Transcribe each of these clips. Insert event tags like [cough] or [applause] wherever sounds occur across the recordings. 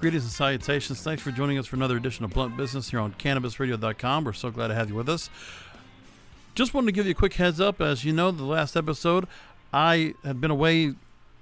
Greetings and salutations. Thanks for joining us for another edition of Blunt Business here on CannabisRadio.com. We're so glad to have you with us. Just wanted to give you a quick heads up. As you know, the last episode, I had been away,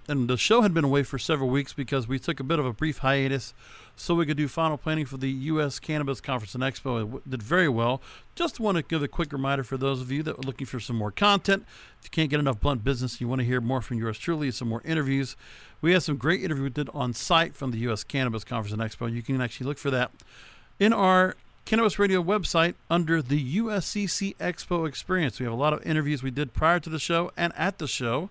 and the show had been away for several weeks because we took a bit of a brief hiatus so we could do final planning for the U.S. Cannabis Conference and Expo. It did very well. Just want to give a quick reminder for those of you that are looking for some more content. If you can't get enough blunt business, you want to hear more from yours truly, some more interviews. We had some great interviews we did on site from the U.S. Cannabis Conference and Expo. You can actually look for that in our Cannabis Radio website under the USCC Expo Experience. We have a lot of interviews we did prior to the show and at the show.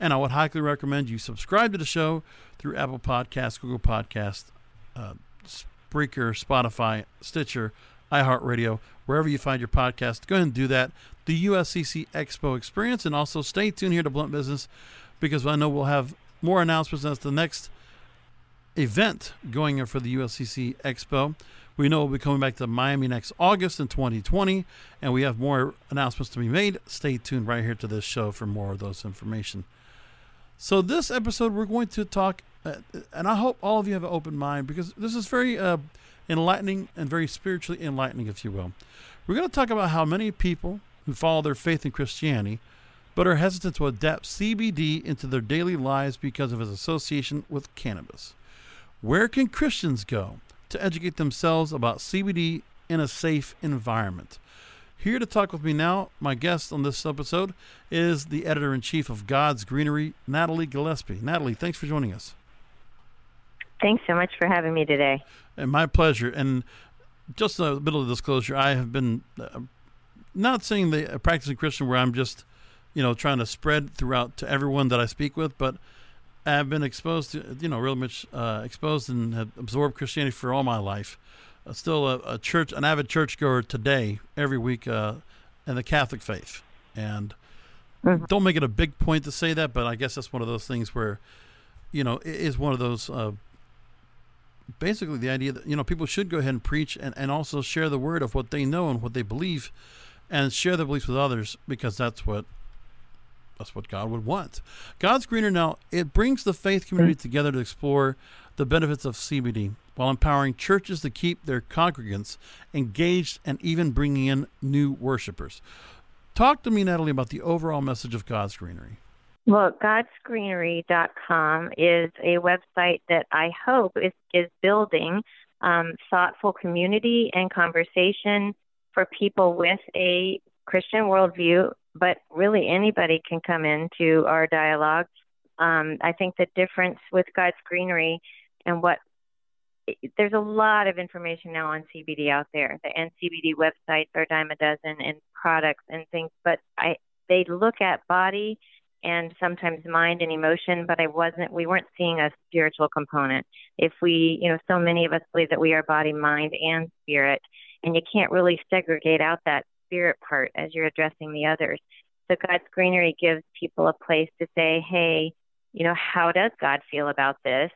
And I would highly recommend you subscribe to the show through Apple Podcasts, Google Podcasts, uh, Spreaker, Spotify, Stitcher, iHeartRadio, wherever you find your podcast. Go ahead and do that. The USCC Expo Experience. And also stay tuned here to Blunt Business because I know we'll have more announcements as the next event going for the USCC Expo. We know we'll be coming back to Miami next August in 2020, and we have more announcements to be made. Stay tuned right here to this show for more of those information. So, this episode, we're going to talk, uh, and I hope all of you have an open mind because this is very uh, enlightening and very spiritually enlightening, if you will. We're going to talk about how many people who follow their faith in Christianity but are hesitant to adapt CBD into their daily lives because of its association with cannabis. Where can Christians go to educate themselves about CBD in a safe environment? Here to talk with me now, my guest on this episode is the editor in chief of God's Greenery, Natalie Gillespie. Natalie, thanks for joining us. Thanks so much for having me today. And my pleasure. And just a bit of disclosure, I have been uh, not saying the practicing Christian where I'm just you know, trying to spread throughout to everyone that I speak with. But I've been exposed to, you know, really much uh, exposed and have absorbed Christianity for all my life. Still a, a, church, an avid churchgoer today, every week, uh, in the Catholic faith. And mm-hmm. don't make it a big point to say that, but I guess that's one of those things where, you know, it is one of those. Uh, basically, the idea that you know people should go ahead and preach and, and also share the word of what they know and what they believe, and share their beliefs with others because that's what that's what God would want. God's Greenery now, it brings the faith community together to explore the benefits of CBD while empowering churches to keep their congregants engaged and even bringing in new worshipers. Talk to me, Natalie, about the overall message of God's Greenery. Well, godsgreenery.com is a website that I hope is, is building um, thoughtful community and conversation for people with a Christian worldview but really anybody can come into our dialogue. Um, I think the difference with God's Greenery and what there's a lot of information now on CBD out there. The NCBD websites are dime a dozen and products and things, but I they look at body and sometimes mind and emotion, but I wasn't we weren't seeing a spiritual component. If we, you know, so many of us believe that we are body, mind, and spirit, and you can't really segregate out that spirit part as you're addressing the others. So God's greenery gives people a place to say, hey, you know, how does God feel about this?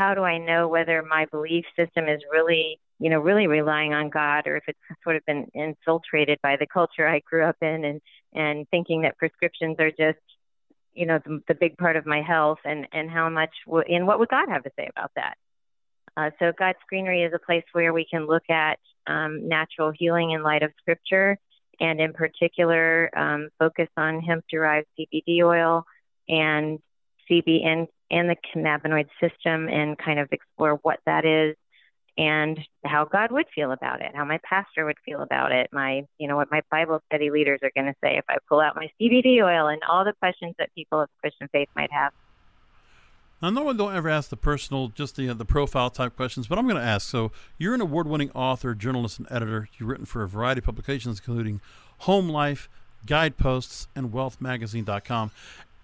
How do I know whether my belief system is really, you know, really relying on God or if it's sort of been infiltrated by the culture I grew up in and and thinking that prescriptions are just, you know, the, the big part of my health and and how much w- and what would God have to say about that? Uh, so God's Greenery is a place where we can look at um, natural healing in light of Scripture, and in particular, um, focus on hemp-derived CBD oil and CB and, the cannabinoid system, and kind of explore what that is and how God would feel about it, how my pastor would feel about it, my you know what my Bible study leaders are going to say if I pull out my CBD oil, and all the questions that people of Christian faith might have. Now, no one don't ever ask the personal, just the the profile type questions, but I'm going to ask. So, you're an award-winning author, journalist, and editor. You've written for a variety of publications, including Home Life, Guideposts, and WealthMagazine.com.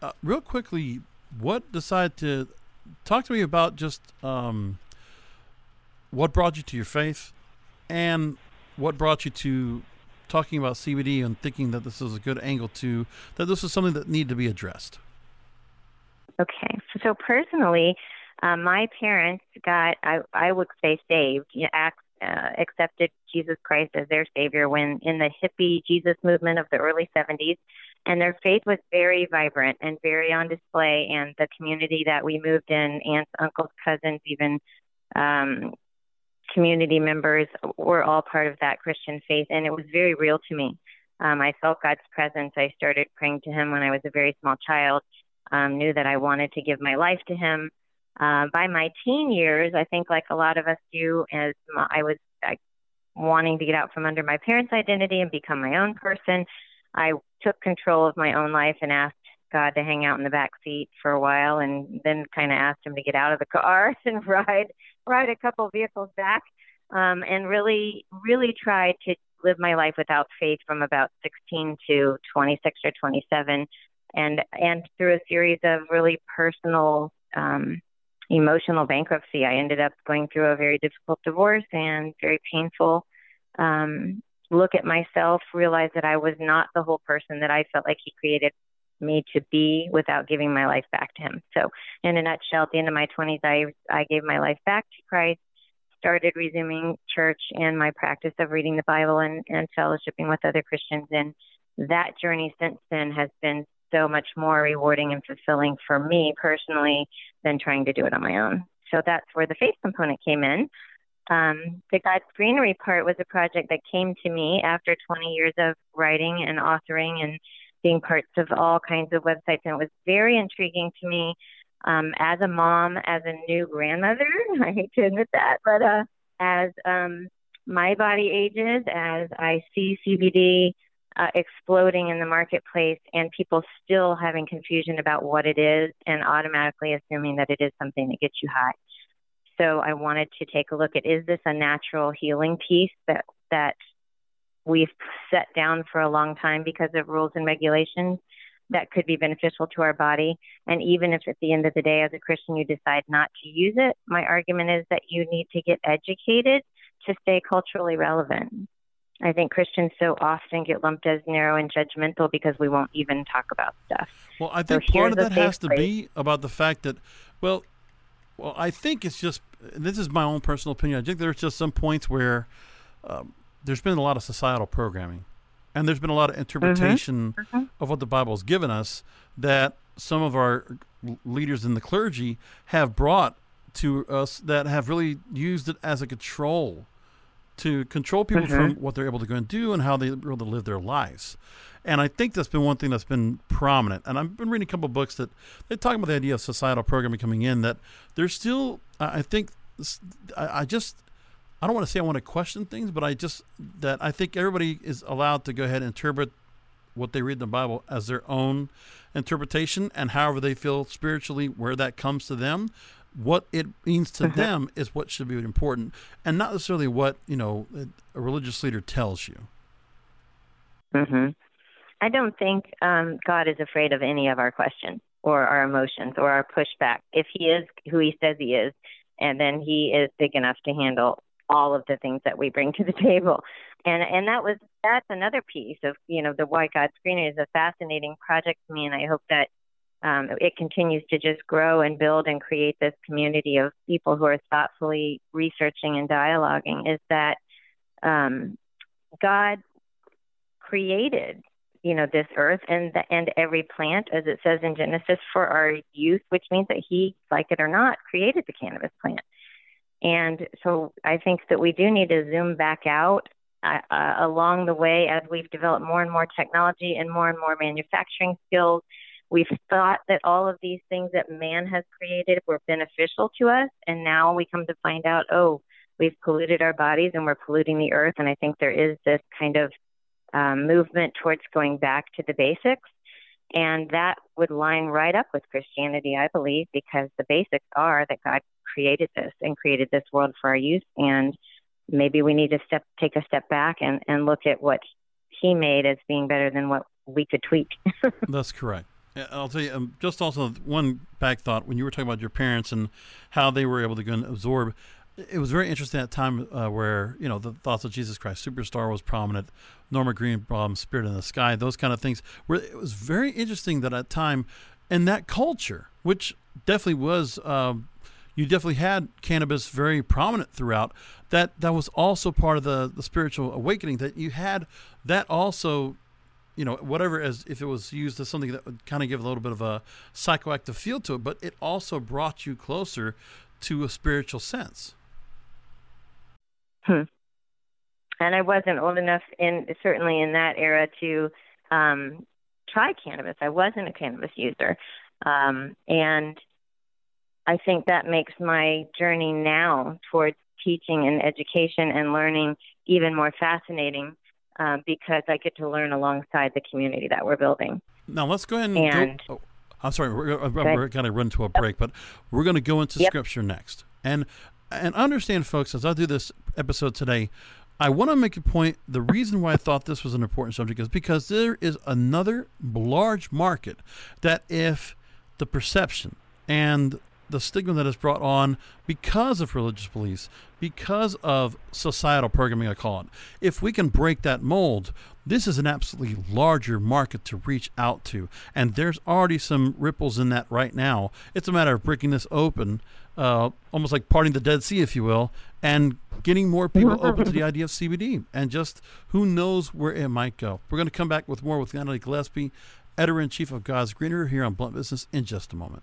Uh, real quickly, what decided to talk to me about just um, what brought you to your faith, and what brought you to talking about CBD and thinking that this is a good angle to that this is something that needed to be addressed. Okay, so personally, uh, my parents got, I, I would say, saved, you know, uh, accepted Jesus Christ as their Savior when in the hippie Jesus movement of the early 70s. And their faith was very vibrant and very on display. And the community that we moved in, aunts, uncles, cousins, even um, community members, were all part of that Christian faith. And it was very real to me. Um, I felt God's presence. I started praying to Him when I was a very small child um, knew that I wanted to give my life to him. Uh, by my teen years, I think, like a lot of us do, as I was I, wanting to get out from under my parents' identity and become my own person, I took control of my own life and asked God to hang out in the back seat for a while, and then kind of asked Him to get out of the car [laughs] and ride ride a couple vehicles back, um, and really really tried to live my life without faith from about 16 to 26 or 27 and and through a series of really personal um, emotional bankruptcy, I ended up going through a very difficult divorce and very painful um, look at myself, realize that I was not the whole person that I felt like he created me to be without giving my life back to him. So, in a nutshell, at the end of my 20s, I, I gave my life back to Christ, started resuming church and my practice of reading the Bible and, and fellowshipping with other Christians. And that journey since then has been so much more rewarding and fulfilling for me personally than trying to do it on my own. So that's where the faith component came in. Um, the God's Greenery part was a project that came to me after 20 years of writing and authoring and being parts of all kinds of websites. And it was very intriguing to me um, as a mom, as a new grandmother. [laughs] I hate to admit that, but uh, as um, my body ages, as I see CBD uh, exploding in the marketplace and people still having confusion about what it is and automatically assuming that it is something that gets you high. So I wanted to take a look at is this a natural healing piece that that we've set down for a long time because of rules and regulations that could be beneficial to our body. And even if at the end of the day, as a Christian, you decide not to use it, my argument is that you need to get educated to stay culturally relevant. I think Christians so often get lumped as narrow and judgmental because we won't even talk about stuff. Well, I think so part of that has to be about the fact that, well, well, I think it's just this is my own personal opinion. I think there's just some points where um, there's been a lot of societal programming, and there's been a lot of interpretation mm-hmm. Mm-hmm. of what the Bible's given us that some of our leaders in the clergy have brought to us that have really used it as a control to control people mm-hmm. from what they're able to go and do and how they're able to live their lives. And I think that's been one thing that's been prominent. And I've been reading a couple of books that they talk about the idea of societal programming coming in. That there's still, I think, I just, I don't want to say I want to question things, but I just that I think everybody is allowed to go ahead and interpret what they read in the Bible as their own interpretation and however they feel spiritually, where that comes to them what it means to mm-hmm. them is what should be important and not necessarily what you know a religious leader tells you. Hmm i don't think um, god is afraid of any of our questions or our emotions or our pushback. If he is who he says he is and then he is big enough to handle all of the things that we bring to the [laughs] table. And and that was that's another piece of you know the why god green is a fascinating project to me and i hope that um, it continues to just grow and build and create this community of people who are thoughtfully researching and dialoguing is that um, God created you know this earth and the, and every plant as it says in Genesis for our use which means that he like it or not created the cannabis plant. And so I think that we do need to zoom back out uh, uh, along the way as we've developed more and more technology and more and more manufacturing skills We've thought that all of these things that man has created were beneficial to us, and now we come to find out, oh, we've polluted our bodies and we're polluting the earth. And I think there is this kind of um, movement towards going back to the basics. And that would line right up with Christianity, I believe, because the basics are that God created this and created this world for our use. And maybe we need to step, take a step back and, and look at what He made as being better than what we could tweak. [laughs] That's correct. I'll tell you, um, just also one back thought when you were talking about your parents and how they were able to go and absorb. It was very interesting at time uh, where you know the thoughts of Jesus Christ Superstar was prominent, Norman Greenbaum, Spirit in the Sky, those kind of things. Where it was very interesting that at time, in that culture, which definitely was, um, you definitely had cannabis very prominent throughout. That that was also part of the the spiritual awakening. That you had that also you know, whatever as if it was used as something that would kind of give a little bit of a psychoactive feel to it, but it also brought you closer to a spiritual sense. Hmm. And I wasn't old enough in certainly in that era to um, try cannabis. I wasn't a cannabis user, um, and I think that makes my journey now towards teaching and education and learning even more fascinating um, because I get to learn alongside the community that we're building. Now let's go ahead and, and go. Oh, I'm sorry, we're, we're going to run to a break, but we're going to go into yep. scripture next. And and understand, folks, as I do this episode today, I want to make a point. The reason why I thought this was an important subject is because there is another large market that if the perception and the stigma that is brought on because of religious beliefs, because of societal programming, I call it. If we can break that mold, this is an absolutely larger market to reach out to. And there's already some ripples in that right now. It's a matter of breaking this open, uh, almost like parting the Dead Sea, if you will, and getting more people open to the [laughs] idea of CBD. And just who knows where it might go. We're going to come back with more with Natalie Gillespie, editor in chief of God's Greenery, here on Blunt Business in just a moment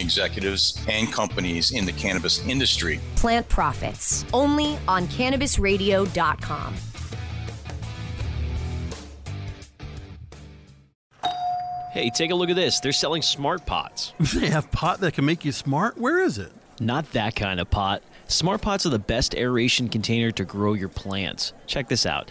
executives and companies in the cannabis industry. Plant Profits, only on cannabisradio.com. Hey, take a look at this. They're selling smart pots. [laughs] They have pot that can make you smart? Where is it? Not that kind of pot. Smart pots are the best aeration container to grow your plants. Check this out.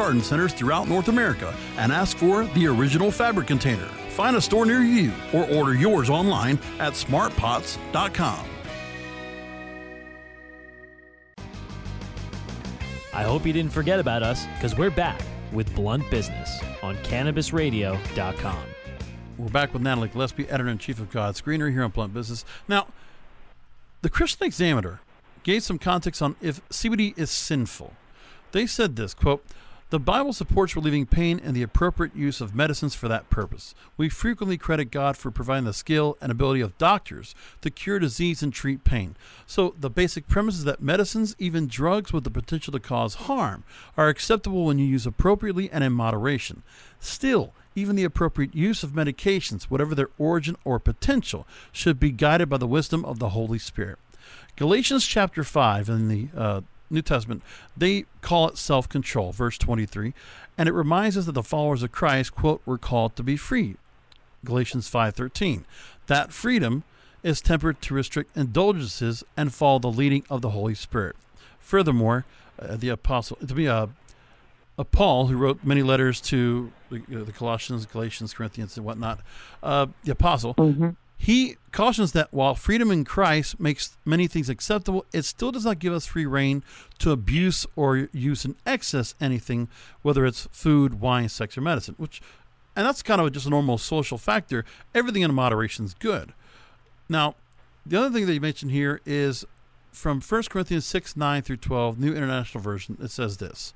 garden centers throughout North America and ask for the original fabric container. Find a store near you or order yours online at smartpots.com. I hope you didn't forget about us because we're back with Blunt Business on CannabisRadio.com. We're back with Natalie Gillespie, editor in chief of God's Greenery here on Blunt Business. Now, the Christian Examiner gave some context on if CBD is sinful. They said this quote, the Bible supports relieving pain and the appropriate use of medicines for that purpose. We frequently credit God for providing the skill and ability of doctors to cure disease and treat pain. So, the basic premise is that medicines, even drugs with the potential to cause harm, are acceptable when you use appropriately and in moderation. Still, even the appropriate use of medications, whatever their origin or potential, should be guided by the wisdom of the Holy Spirit. Galatians chapter 5 in the uh, New Testament, they call it self control, verse 23, and it reminds us that the followers of Christ, quote, were called to be free. Galatians 5:13. That freedom is tempered to restrict indulgences and follow the leading of the Holy Spirit. Furthermore, uh, the apostle to be a, a Paul who wrote many letters to the, uh, the Colossians, Galatians, Corinthians, and whatnot. Uh, the apostle Mm-hmm. He cautions that while freedom in Christ makes many things acceptable, it still does not give us free reign to abuse or use in excess anything, whether it's food, wine, sex, or medicine. Which, and that's kind of just a normal social factor. Everything in moderation is good. Now, the other thing that you mentioned here is from 1 Corinthians 6 9 through 12, New International Version. It says this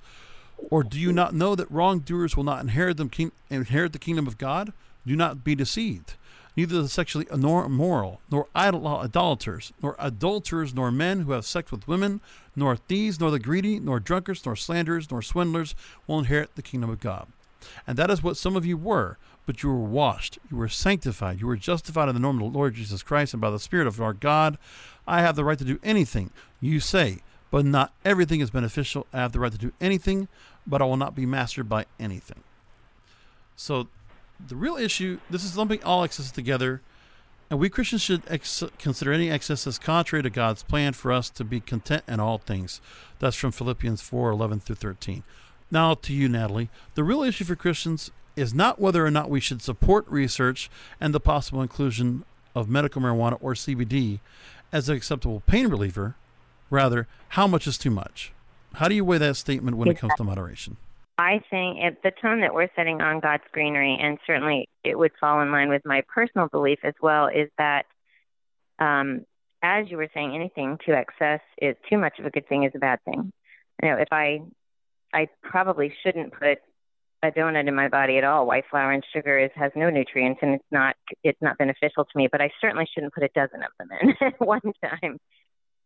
Or do you not know that wrongdoers will not inherit, them inherit the kingdom of God? Do not be deceived. Neither the sexually immoral, nor idol- idolaters, nor adulterers, nor men who have sex with women, nor thieves, nor the greedy, nor drunkards, nor slanderers, nor swindlers will inherit the kingdom of God. And that is what some of you were, but you were washed, you were sanctified, you were justified in the name of the Lord Jesus Christ and by the Spirit of our God. I have the right to do anything you say, but not everything is beneficial. I have the right to do anything, but I will not be mastered by anything. So, the real issue this is lumping all excesses together, and we Christians should ex- consider any excess as contrary to God's plan for us to be content in all things. That's from Philippians 4 11 through 13. Now, to you, Natalie. The real issue for Christians is not whether or not we should support research and the possible inclusion of medical marijuana or CBD as an acceptable pain reliever. Rather, how much is too much? How do you weigh that statement when it comes to moderation? I think at the tone that we're setting on God's greenery, and certainly it would fall in line with my personal belief as well, is that, um, as you were saying, anything to excess is too much of a good thing is a bad thing. You know, if I, I probably shouldn't put a donut in my body at all. White flour and sugar is has no nutrients, and it's not it's not beneficial to me. But I certainly shouldn't put a dozen of them in [laughs] at one time.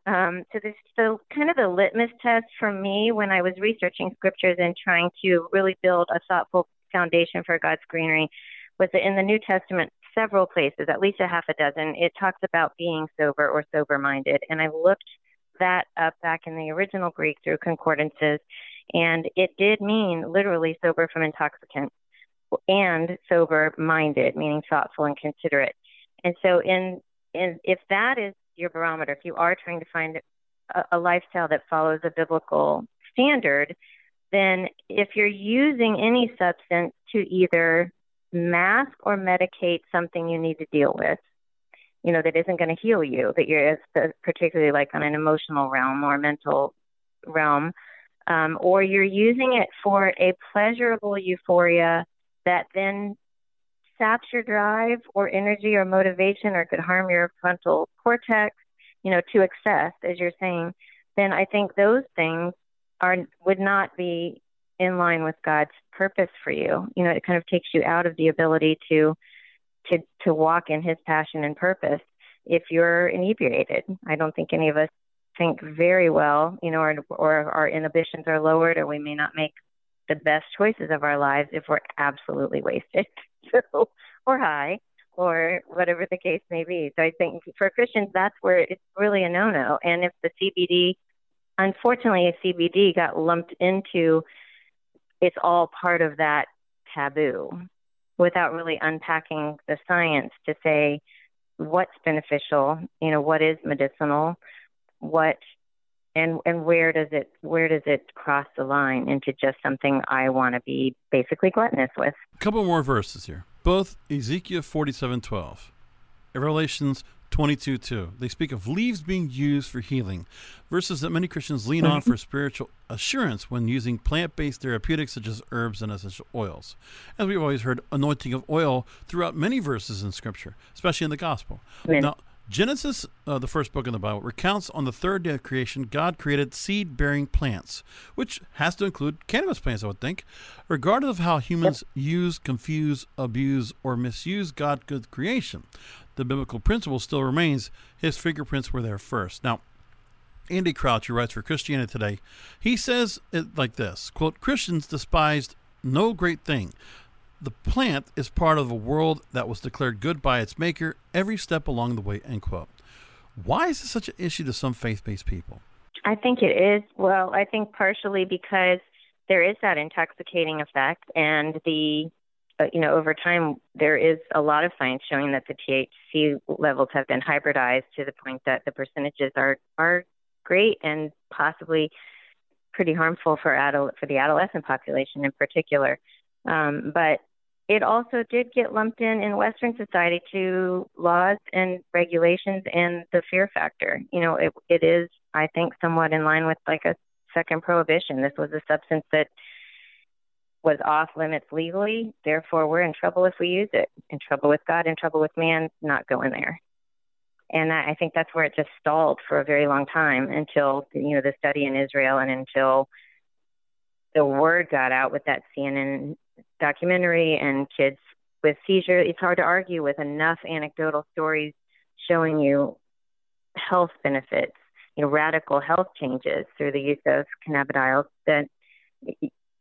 Um, so this so kind of the litmus test for me when I was researching scriptures and trying to really build a thoughtful foundation for God's greenery was that in the New Testament, several places, at least a half a dozen, it talks about being sober or sober minded. And I looked that up back in the original Greek through concordances, and it did mean literally sober from intoxicant and sober minded, meaning thoughtful and considerate. And so in in if that is your barometer, if you are trying to find a, a lifestyle that follows a biblical standard, then if you're using any substance to either mask or medicate something you need to deal with, you know, that isn't going to heal you, that you're particularly like on an emotional realm or mental realm, um, or you're using it for a pleasurable euphoria that then saps your drive or energy or motivation or could harm your frontal cortex, you know, to excess, as you're saying, then I think those things are would not be in line with God's purpose for you. You know, it kind of takes you out of the ability to to to walk in his passion and purpose if you're inebriated. I don't think any of us think very well, you know, or, or our inhibitions are lowered or we may not make the best choices of our lives if we're absolutely wasted [laughs] [laughs] or high or whatever the case may be. So I think for Christians, that's where it's really a no no. And if the CBD, unfortunately, if CBD got lumped into, it's all part of that taboo without really unpacking the science to say what's beneficial, you know, what is medicinal, what and and where does it where does it cross the line into just something I want to be basically gluttonous with? A couple more verses here. Both Ezekiel forty-seven twelve, Revelations 22 2. They speak of leaves being used for healing, verses that many Christians lean on for [laughs] spiritual assurance when using plant based therapeutics such as herbs and essential oils. As we've always heard, anointing of oil throughout many verses in Scripture, especially in the Gospel. Amen. Now, Genesis, uh, the first book in the Bible, recounts on the third day of creation, God created seed bearing plants, which has to include cannabis plants, I would think. Regardless of how humans use, confuse, abuse, or misuse God's good creation, the biblical principle still remains his fingerprints were there first. Now, Andy Crouch, who writes for Christianity Today, he says it like this quote, Christians despised no great thing. The plant is part of a world that was declared good by its maker every step along the way, end quote. Why is this such an issue to some faith based people? I think it is. Well, I think partially because there is that intoxicating effect, and the uh, you know over time there is a lot of science showing that the THC levels have been hybridized to the point that the percentages are are great and possibly pretty harmful for adult for the adolescent population in particular. Um, but it also did get lumped in in Western society to laws and regulations and the fear factor. You know, it, it is, I think, somewhat in line with like a second prohibition. This was a substance that was off limits legally. Therefore, we're in trouble if we use it. In trouble with God, in trouble with man, not going there. And I think that's where it just stalled for a very long time until you know the study in Israel and until the word got out with that CNN documentary and kids with seizure. It's hard to argue with enough anecdotal stories showing you health benefits, you know, radical health changes through the use of cannabidiol that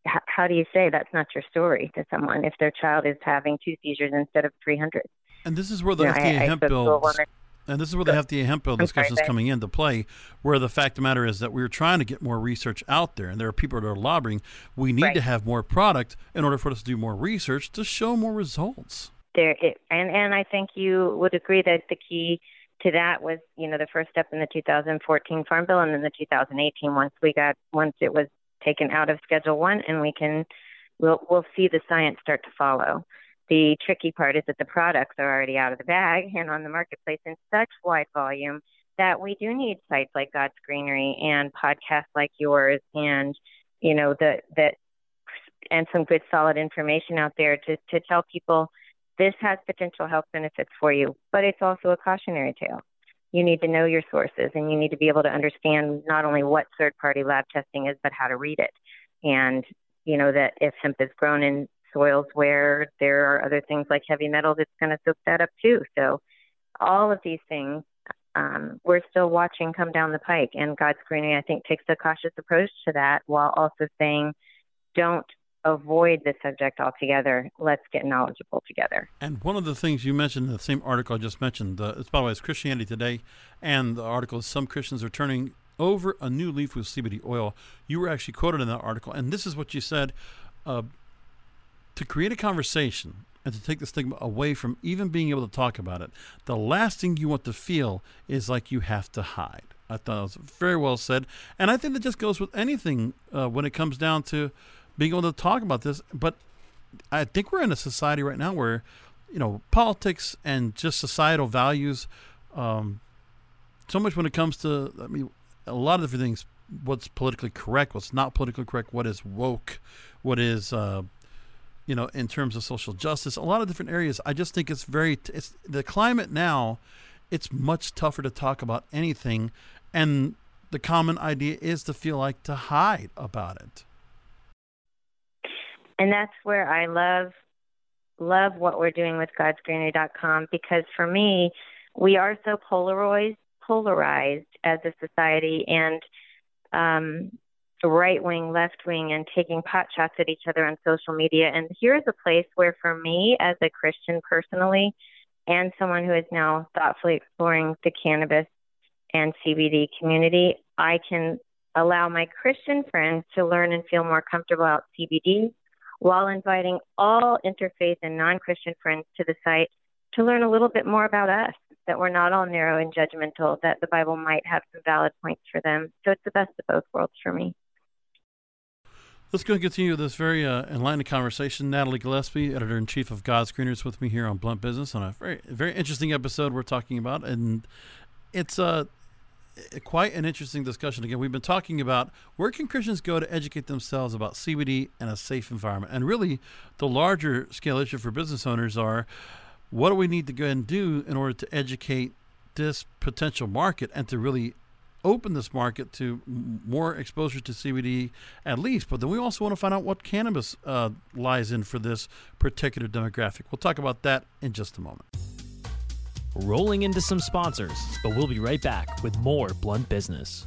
how do you say that's not your story to someone if their child is having two seizures instead of 300? And this is where the You know, FDA I- I hemp a bill, and this is where the FDA hemp bill I'm discussion is coming into play. Where the fact of the matter is that we're trying to get more research out there, and there are people that are lobbying. We need Right. to have more product in order for us to do more research to show more results. there it, and and I think you would agree that the key to that was you know the first step in the 2014 Farm Bill and then the 2018 once we got once it was taken out of Schedule One and we can we'll we'll see the science start to follow. The tricky part is that the products are already out of the bag and on the marketplace in such wide volume that we do need sites like God's Greenery and podcasts like yours and you know the that and some good solid information out there to to tell people this has potential health benefits for you, but it's also a cautionary tale. You need to know your sources and you need to be able to understand not only what third party lab testing is, but how to read it. And, you know, that if hemp is grown in soils where there are other things like heavy metals, it's going to soak that up too. So, all of these things um, we're still watching come down the pike. And God's Greenery, I think, takes a cautious approach to that while also saying, don't avoid the subject altogether. Let's get knowledgeable together. And one of the things you mentioned in the same article I just mentioned, it's by the way, it's Christianity Today, and the article is Some Christians Are Turning Over a New Leaf with CBD Oil. You were actually quoted in that article, and this is what you said uh, to create a conversation and to take the stigma away from even being able to talk about it, the last thing you want to feel is like you have to hide. I thought it was very well said. And I think that just goes with anything uh, when it comes down to being able to talk about this. But I think we're in a society right now where, you know, politics and just societal values, um, so much when it comes to, I mean, a lot of different things. What's politically correct? What's not politically correct? What is woke? What is, uh, you know, in terms of social justice? A lot of different areas. I just think it's very. It's the climate now. It's much tougher to talk about anything, and the common idea is to feel like to hide about it. And that's where I love love what we're doing with godsgreenery.com because for me, we are so polarized polarized as a society and um right wing, left wing, and taking pot shots at each other on social media. And here's a place where, for me as a Christian personally, and someone who is now thoughtfully exploring the cannabis and CBD community, I can allow my Christian friends to learn and feel more comfortable about CBD while inviting all interfaith and non Christian friends to the site to learn a little bit more about us, that we're not all narrow and judgmental, that the Bible might have some valid points for them. So it's the best of both worlds for me. Let's go and continue this very uh, enlightening conversation. Natalie Gillespie, editor in chief of God's Greenery, with me here on Blunt Business on a very very interesting episode we're talking about, and it's uh, quite an interesting discussion. Again, we've been talking about where can Christians go to educate themselves about CBD and a safe environment, and really the larger scale issue for business owners are what do we need to go and do in order to educate this potential market and to really open this market to more exposure to CBD at least. But then we also want to find out what cannabis uh, lies in for this particular demographic. We'll talk about that in just a moment. Rolling into some sponsors, but we'll be right back with more Blunt Business.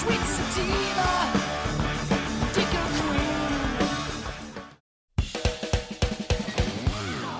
sweet sativa.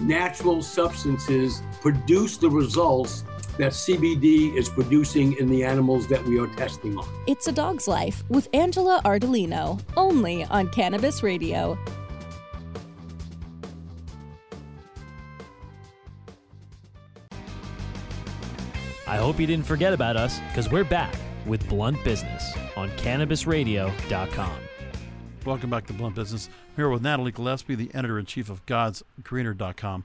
natural substances produce the results that CBD is producing in the animals that we are testing on. It's a Dog's Life with Angela Ardolino, only on Cannabis Radio. I hope you didn't forget about us because we're back with Blunt Business on CannabisRadio.com. Welcome back to Blunt Business. I'm here with Natalie Gillespie, the editor in chief of God'sGreenery.com.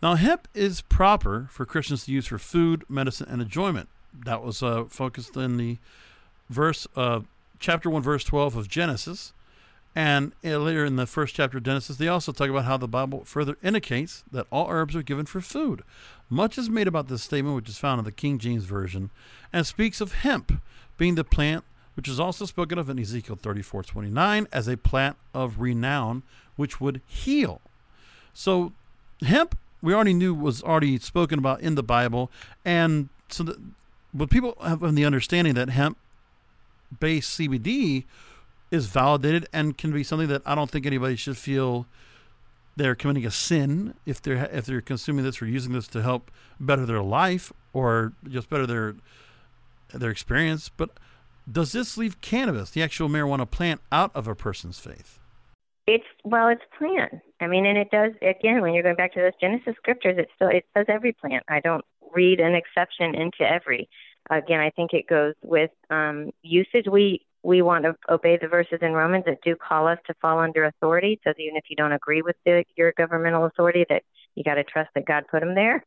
Now, hemp is proper for Christians to use for food, medicine, and enjoyment. That was uh, focused in the verse, uh, chapter 1, verse 12 of Genesis. And later in the first chapter of Genesis, they also talk about how the Bible further indicates that all herbs are given for food. Much is made about this statement, which is found in the King James Version, and speaks of hemp being the plant which is also spoken of in Ezekiel 34 29 as a plant of renown, which would heal. So, hemp we already knew was already spoken about in the Bible, and so the, but people have the understanding that hemp-based CBD is validated and can be something that I don't think anybody should feel they're committing a sin if they're if they're consuming this or using this to help better their life or just better their their experience. But does this leave cannabis, the actual marijuana plant, out of a person's faith? It's well, it's plant. I mean, and it does again when you're going back to those Genesis scriptures. It still it says every plant. I don't read an exception into every. Again, I think it goes with um, usage. We we want to obey the verses in Romans that do call us to fall under authority. So even if you don't agree with the, your governmental authority, that you got to trust that God put them there.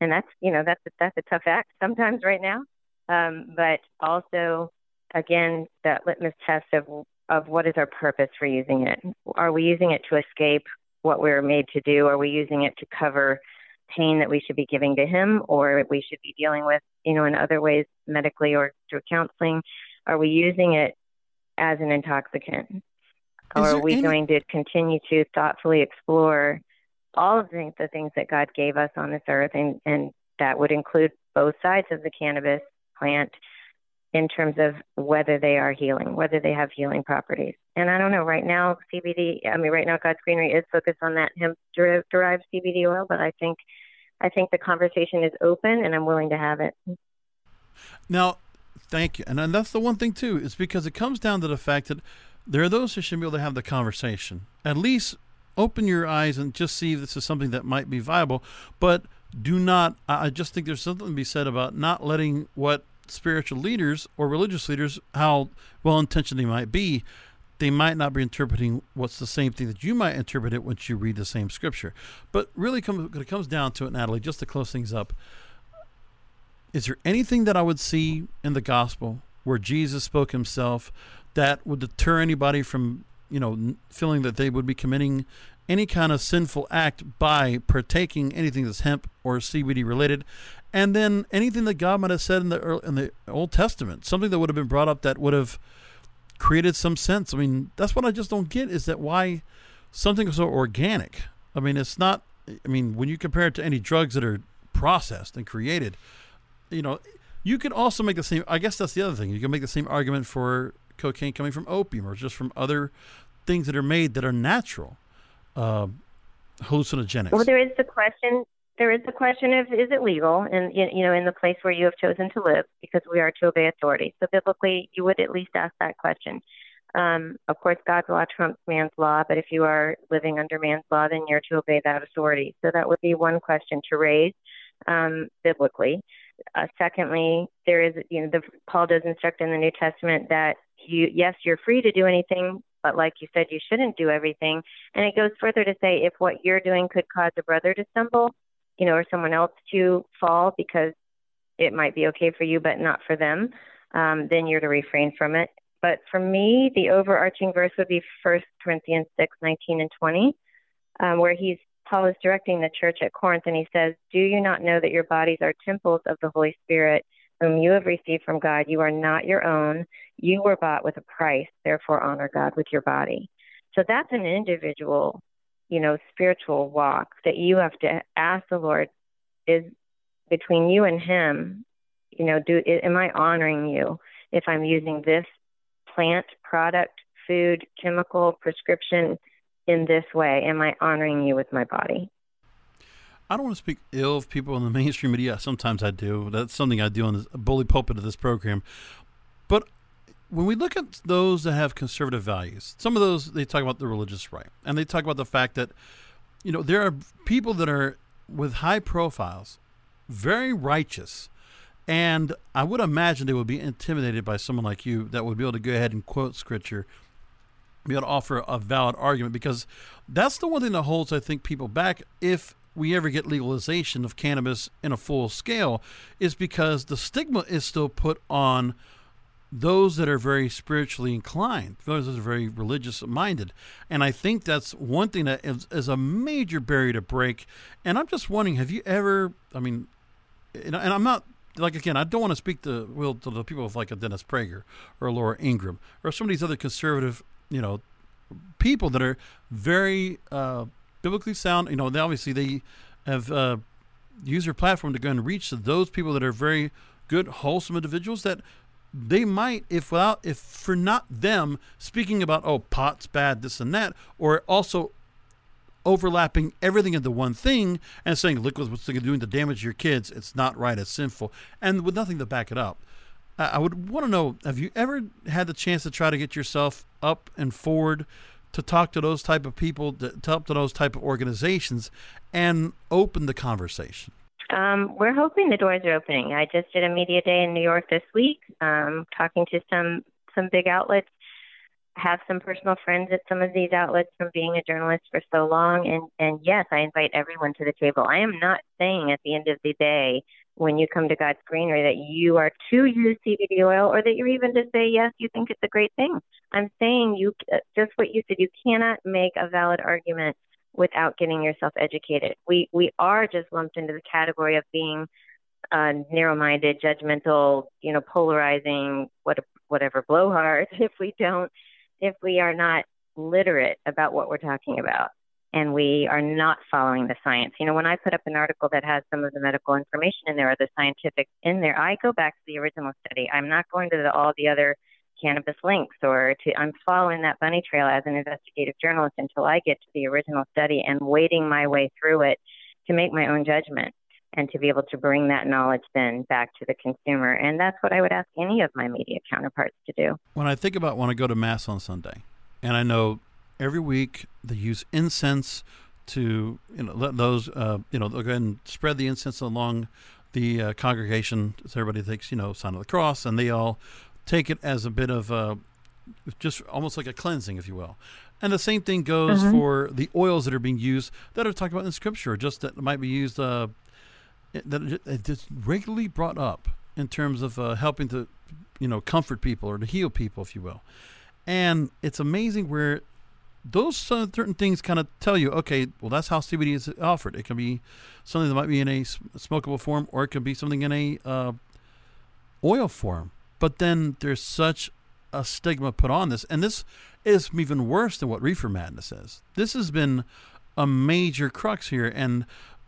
and that's you know that's that's a tough act sometimes right now. Um, but also, again, that litmus test of of what is our purpose for using it. Are we using it to escape what we're made to do? Are we using it to cover pain that we should be giving to him, or we should be dealing with, you know, in other ways, medically or through counseling? Are we using it as an intoxicant? Or are we any... going to continue to thoughtfully explore all of the, the things that God gave us on this earth, and, and that would include both sides of the cannabis plant in terms of whether they are healing, whether they have healing properties. And I don't know, right now, CBD, I mean, right now, God's Greenery is focused on that hemp derived CBD oil, but I think, I think the conversation is open and I'm willing to have it. Now, thank you. And, and that's the one thing, too, is because it comes down to the fact that there are those who should be able to have the conversation. At least open your eyes and just see if this is something that might be viable, but do not, I just think there's something to be said about not letting what spiritual leaders or religious leaders, how well intentioned they might be, they might not be interpreting what's the same thing that you might interpret it once you read the same scripture. But really, come, it comes down to it, Natalie, just to close things up, is there anything that I would see in the gospel where Jesus spoke himself that would deter anybody from, you know, feeling that they would be committing any kind of sinful act by partaking anything that's hemp or CBD related? and then anything that God might have said in the in the Old Testament, something that would have been brought up that would have created some sense. I mean, that's what I just don't get is that why something so organic. I mean, it's not. I mean, when you compare it to any drugs that are processed and created, you know, you could also make the same. I guess that's the other thing. You can make the same argument for cocaine coming from opium or just from other things that are made that are natural. Uh, hallucinogenics. Well, there is the question there is the question of is it legal and you know in the place where you have chosen to live because we are to obey authority. So biblically, you would at least ask that question. Um, of course, God's law trumps man's law, but if you are living under man's law, then you're to obey that authority. So that would be one question to raise um, biblically. Uh, secondly, there is you know the Paul does instruct in the New Testament that you yes you're free to do anything, but like you said, you shouldn't do everything. And it goes further to say if what you're doing could cause a brother to stumble, you know, or someone else to fall because it might be okay for you, but not for them, um, then you're to refrain from it. But for me, the overarching verse would be 1 Corinthians 6, 19 and 20, um, where he's Paul is directing the church at Corinth, and he says, Do you not know that your bodies are temples of the Holy Spirit, whom you have received from God? You are not your own. You were bought with a price. Therefore, honor God with your body. So that's an individual you know, spiritual walk that you have to ask the Lord is between you and Him. You know, do am I honoring you if I'm using this plant product, food, chemical, prescription in this way? Am I honoring you with my body? I don't want to speak ill of people in the [laughs] mainstream media. Sometimes I do. That's something I do on the bully pulpit of this program. But when we look at those that have conservative values, some of those they talk about the religious right, and they talk about the fact that you know there are people that are with high profiles, very righteous, and I would imagine they would be intimidated by someone like you that would be able to go ahead and quote scripture, be able to offer a valid argument because that's the one thing that holds I think people back if we ever get legalization of cannabis in a full scale is because the stigma is still put on those that are very spiritually inclined, those that are very religious minded. And I think that's one thing that is, is, a major barrier to break. And I'm just wondering, have you ever, I mean, and, I'm not, like, again, I don't want to speak to, well, to the people of like a Dennis Prager or Laura Ingraham or some of these other conservative, you know, people that are very uh, biblically sound. You know, they obviously they have uh, used their platform to go and reach those people that are very good, wholesome individuals that they might if without if for not them speaking about oh pot's bad this and that or also overlapping everything into one thing and saying look what's doing to damage your kids it's not right it's sinful and with nothing to back it up. I would want to know have you ever had the chance to try to get yourself up and forward to talk to those type of people to talk to those type of organizations and open the conversation um, we're hoping the doors are opening. I just did a media day in New York this week, um, talking to some some big outlets. have some personal friends at some of these outlets from being a journalist for so long and and yes i invite everyone to the table i am not saying at the end of the day when you come to god's greenery that you are to use cbd oil or that you're even to say yes you think it's a great thing i'm saying you uh, just what you said you cannot make a valid argument without getting yourself educated we we are just lumped into the category of being uh, narrow-minded, judgmental, you know, polarizing, what, whatever blowhard [laughs] if we don't if we are not literate about what we're talking about and we are not following the science. You know, when I put up an article that has some of the medical information in there or the scientific in there, I go back to the original study. I'm not going to the, all the other cannabis links or to I'm following that bunny trail as an investigative journalist until I get to the original study and wading my way through it to make my own judgment and to be able to bring that knowledge then back to the consumer. And that's what I would ask any of my media counterparts to do. When I think about when I go to Mass on Sunday, and I know every week they use incense to you know let those uh, you know they'll go ahead and spread the incense along the uh, congregation so everybody thinks you know sign of the cross and they all take it as a bit of a just almost like a cleansing if you will and the same thing goes mm-hmm. for the oils that are being used that are talked about in scripture just that might be used uh, that it's regularly brought up in terms of uh, helping to, you know, comfort people or to heal people, if you will. And it's amazing where those certain things kind of tell you, okay, well, that's how CBD is offered. It can be something that might be in a smokable form, or it can be something in a uh, oil form. But then there's such a stigma put on this, and this is even worse than what reefer madness is. This has been a major crux here, and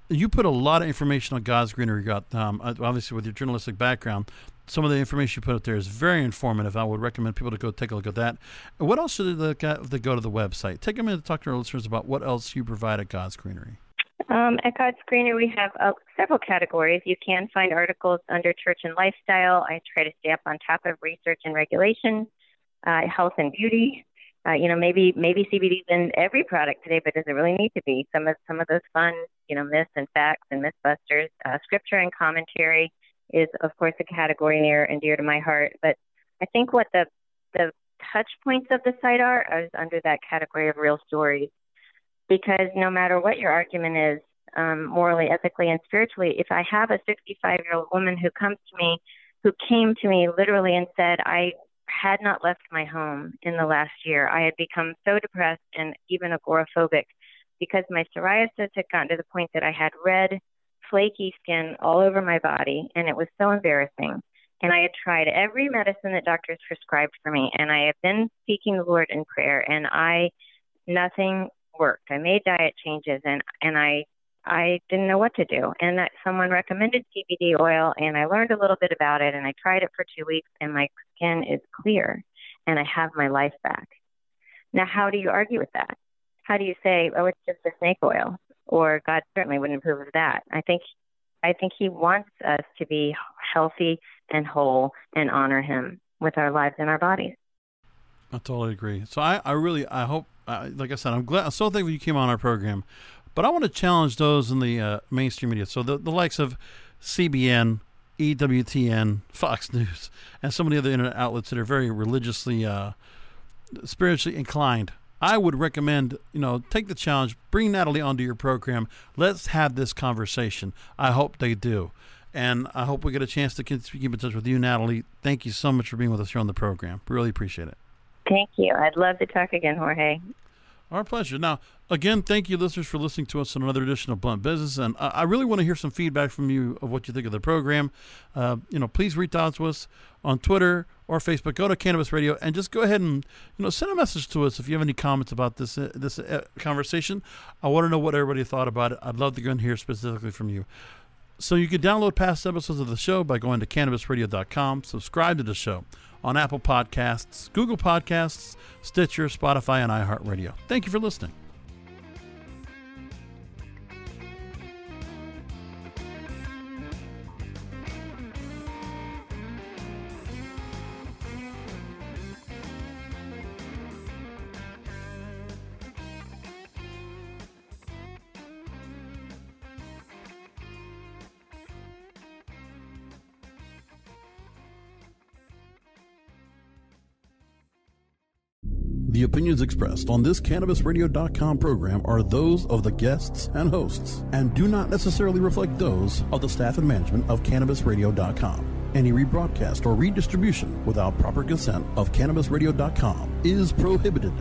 you put a lot of information on God's Greenery. Got um, obviously with your journalistic background, some of the information you put out there is very informative. I would recommend people to go take a look at that. What else should they look at if they go to the website? Take a minute to talk to our listeners about what else you provide at God's Greenery. Um, at God's Greenery, we have uh, several categories. You can find articles under church and lifestyle. I try to stay up on top of research and regulation, uh, health and beauty, uh, you know, maybe maybe CBD's in every product today, but does it really need to be? Some of some of those fun, you know, myths and facts and mythbusters. Uh, scripture and commentary is, of course, a category near and dear to my heart. But I think what the the touch points of the site are is under that category of real stories, because no matter what your argument is, um, morally, ethically, and spiritually, if I have a 65 year old woman who comes to me, who came to me literally and said, I had not left my home in the last year. I had become so depressed and even agoraphobic because my psoriasis had gotten to the point that I had red, flaky skin all over my body, and it was so embarrassing. And I had tried every medicine that doctors prescribed for me, and I have been seeking the Lord in prayer, and I nothing worked. I made diet changes, and and I I didn't know what to do. And that someone recommended CBD oil, and I learned a little bit about it, and I tried it for two weeks, and my skin is clear, and I have my life back. Now, how do you argue with that? How do you say, "Oh, it's just snake oil," or "God certainly wouldn't approve of that"? I think, I think He wants us to be healthy and whole and honor Him with our lives and our bodies. I totally agree. So I, I really, I hope, uh, like I said, I'm glad, I'm so thankful you came on our program. But I want to challenge those in the uh, mainstream media. So the, the likes of CBN, EWTN, Fox [laughs] News, and so many other internet outlets that are very religiously, uh, spiritually inclined. I would recommend, you know, take the challenge, bring Natalie onto your program. Let's have this conversation. I hope they do. And I hope we get a chance to keep in touch with you, Natalie. Thank you so much for being with us here on the program. Really appreciate it. Thank you. I'd love to talk again, Jorge. Our pleasure. Now, again, thank you, listeners, for listening to us on another edition of Blunt Business. And I, really want to hear some feedback from you of what you think of the program. Uh, you know, please reach out to us on Twitter or Facebook. Go to Cannabis Radio and just go ahead and you know send a message to us if you have any comments about this uh, this uh, conversation. I want to know what everybody thought about it. I'd love to go and hear specifically from you. So you can download past episodes of the show by going to cannabisradio.com. Subscribe to the show on Apple Podcasts, Google Podcasts, Stitcher, Spotify, and iHeartRadio. Thank you for listening. The opinions expressed on this CannabisRadio.com program are those of the guests and hosts and do not necessarily reflect those of the staff and management of CannabisRadio.com. Any rebroadcast or redistribution without proper consent of CannabisRadio.com is prohibited.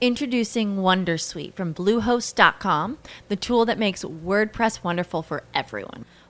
Introducing Wondersuite from Bluehost.com, the tool that makes WordPress wonderful for everyone.